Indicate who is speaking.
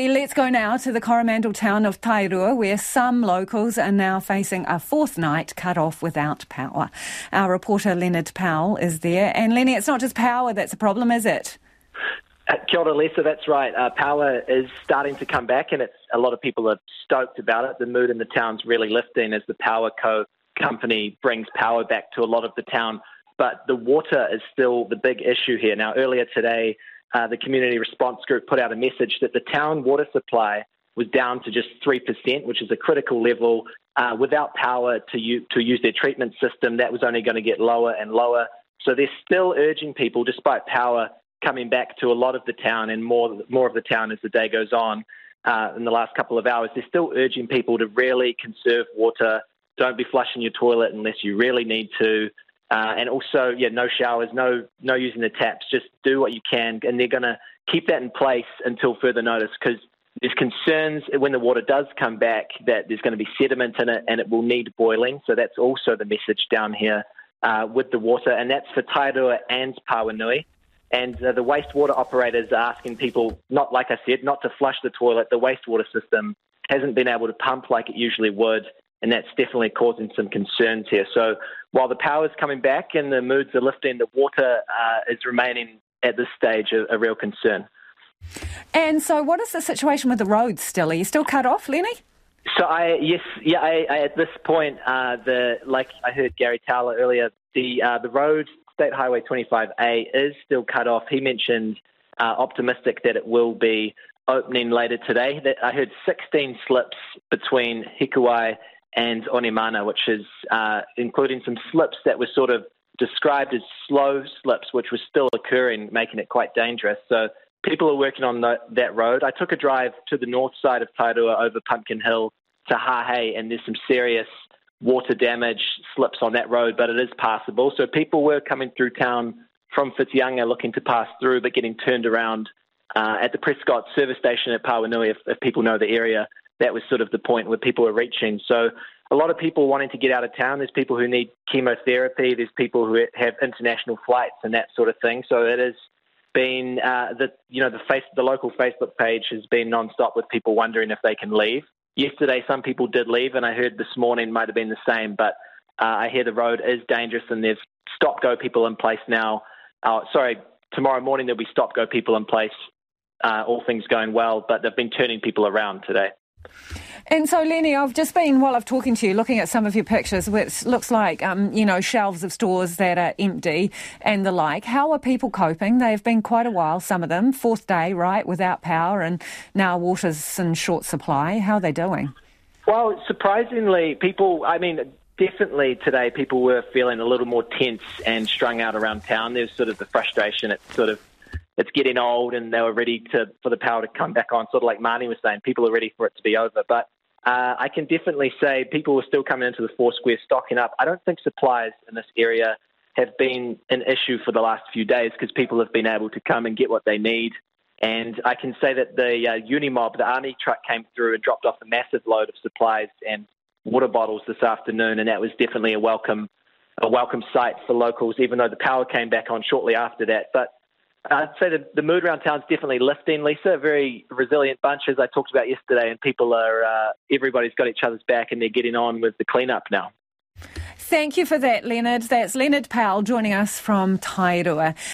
Speaker 1: Let's go now to the Coromandel town of Tairua, where some locals are now facing a fourth night cut off without power. Our reporter Leonard Powell is there. And Lenny, it's not just power that's a problem, is it?
Speaker 2: Uh, kia ora, Lisa, that's right. Uh, power is starting to come back, and it's a lot of people are stoked about it. The mood in the town's really lifting as the Power Co company brings power back to a lot of the town. But the water is still the big issue here. Now, earlier today, uh, the community response group put out a message that the town water supply was down to just 3%, which is a critical level. Uh, without power to, u- to use their treatment system, that was only going to get lower and lower. So they're still urging people, despite power coming back to a lot of the town and more, more of the town as the day goes on uh, in the last couple of hours, they're still urging people to really conserve water. Don't be flushing your toilet unless you really need to. Uh, and also, yeah, no showers, no no using the taps. Just do what you can, and they're going to keep that in place until further notice because there's concerns when the water does come back that there's going to be sediment in it and it will need boiling. So that's also the message down here uh, with the water, and that's for Tairua and Pauanui. And uh, the wastewater operators are asking people, not like I said, not to flush the toilet. The wastewater system hasn't been able to pump like it usually would and that's definitely causing some concerns here. So while the power is coming back and the moods are lifting, the water uh, is remaining at this stage a, a, real concern.
Speaker 1: And so, what is the situation with the roads still? Are you still cut off, Lenny?
Speaker 2: So I yes yeah I, I, at this point uh, the like I heard Gary Towler earlier the uh, the road State Highway 25A is still cut off. He mentioned uh, optimistic that it will be opening later today. That I heard 16 slips between Hikuai and Onemana, which is uh, including some slips that were sort of described as slow slips, which were still occurring, making it quite dangerous. So people are working on the, that road. I took a drive to the north side of Tairua over Pumpkin Hill to Hahei, and there's some serious water damage slips on that road, but it is passable. So people were coming through town from Whitianga looking to pass through, but getting turned around uh, at the Prescott service station at Pauanui, if, if people know the area that was sort of the point where people were reaching. So a lot of people wanting to get out of town. There's people who need chemotherapy. There's people who have international flights and that sort of thing. So it has been uh, the you know the face the local Facebook page has been non-stop with people wondering if they can leave. Yesterday, some people did leave, and I heard this morning might have been the same. But uh, I hear the road is dangerous, and there's stop-go people in place now. Uh, sorry, tomorrow morning there'll be stop-go people in place. Uh, all things going well, but they've been turning people around today.
Speaker 1: And so, Lenny, I've just been, while I've talking to you, looking at some of your pictures, which looks like, um, you know, shelves of stores that are empty and the like. How are people coping? They've been quite a while, some of them, fourth day, right, without power, and now water's in short supply. How are they doing?
Speaker 2: Well, surprisingly, people, I mean, definitely today people were feeling a little more tense and strung out around town. There's sort of the frustration. It's sort of it's getting old and they were ready to for the power to come back on. Sort of like Marnie was saying, people are ready for it to be over. But uh, I can definitely say people were still coming into the four square stocking up. I don't think supplies in this area have been an issue for the last few days because people have been able to come and get what they need. And I can say that the uh, Unimog, the army truck came through and dropped off a massive load of supplies and water bottles this afternoon, and that was definitely a welcome a welcome sight for locals, even though the power came back on shortly after that. But I'd say the, the mood around town is definitely lifting, Lisa. A very resilient bunch, as I talked about yesterday, and people are, uh, everybody's got each other's back and they're getting on with the cleanup now.
Speaker 1: Thank you for that, Leonard. That's Leonard Powell joining us from Tairua.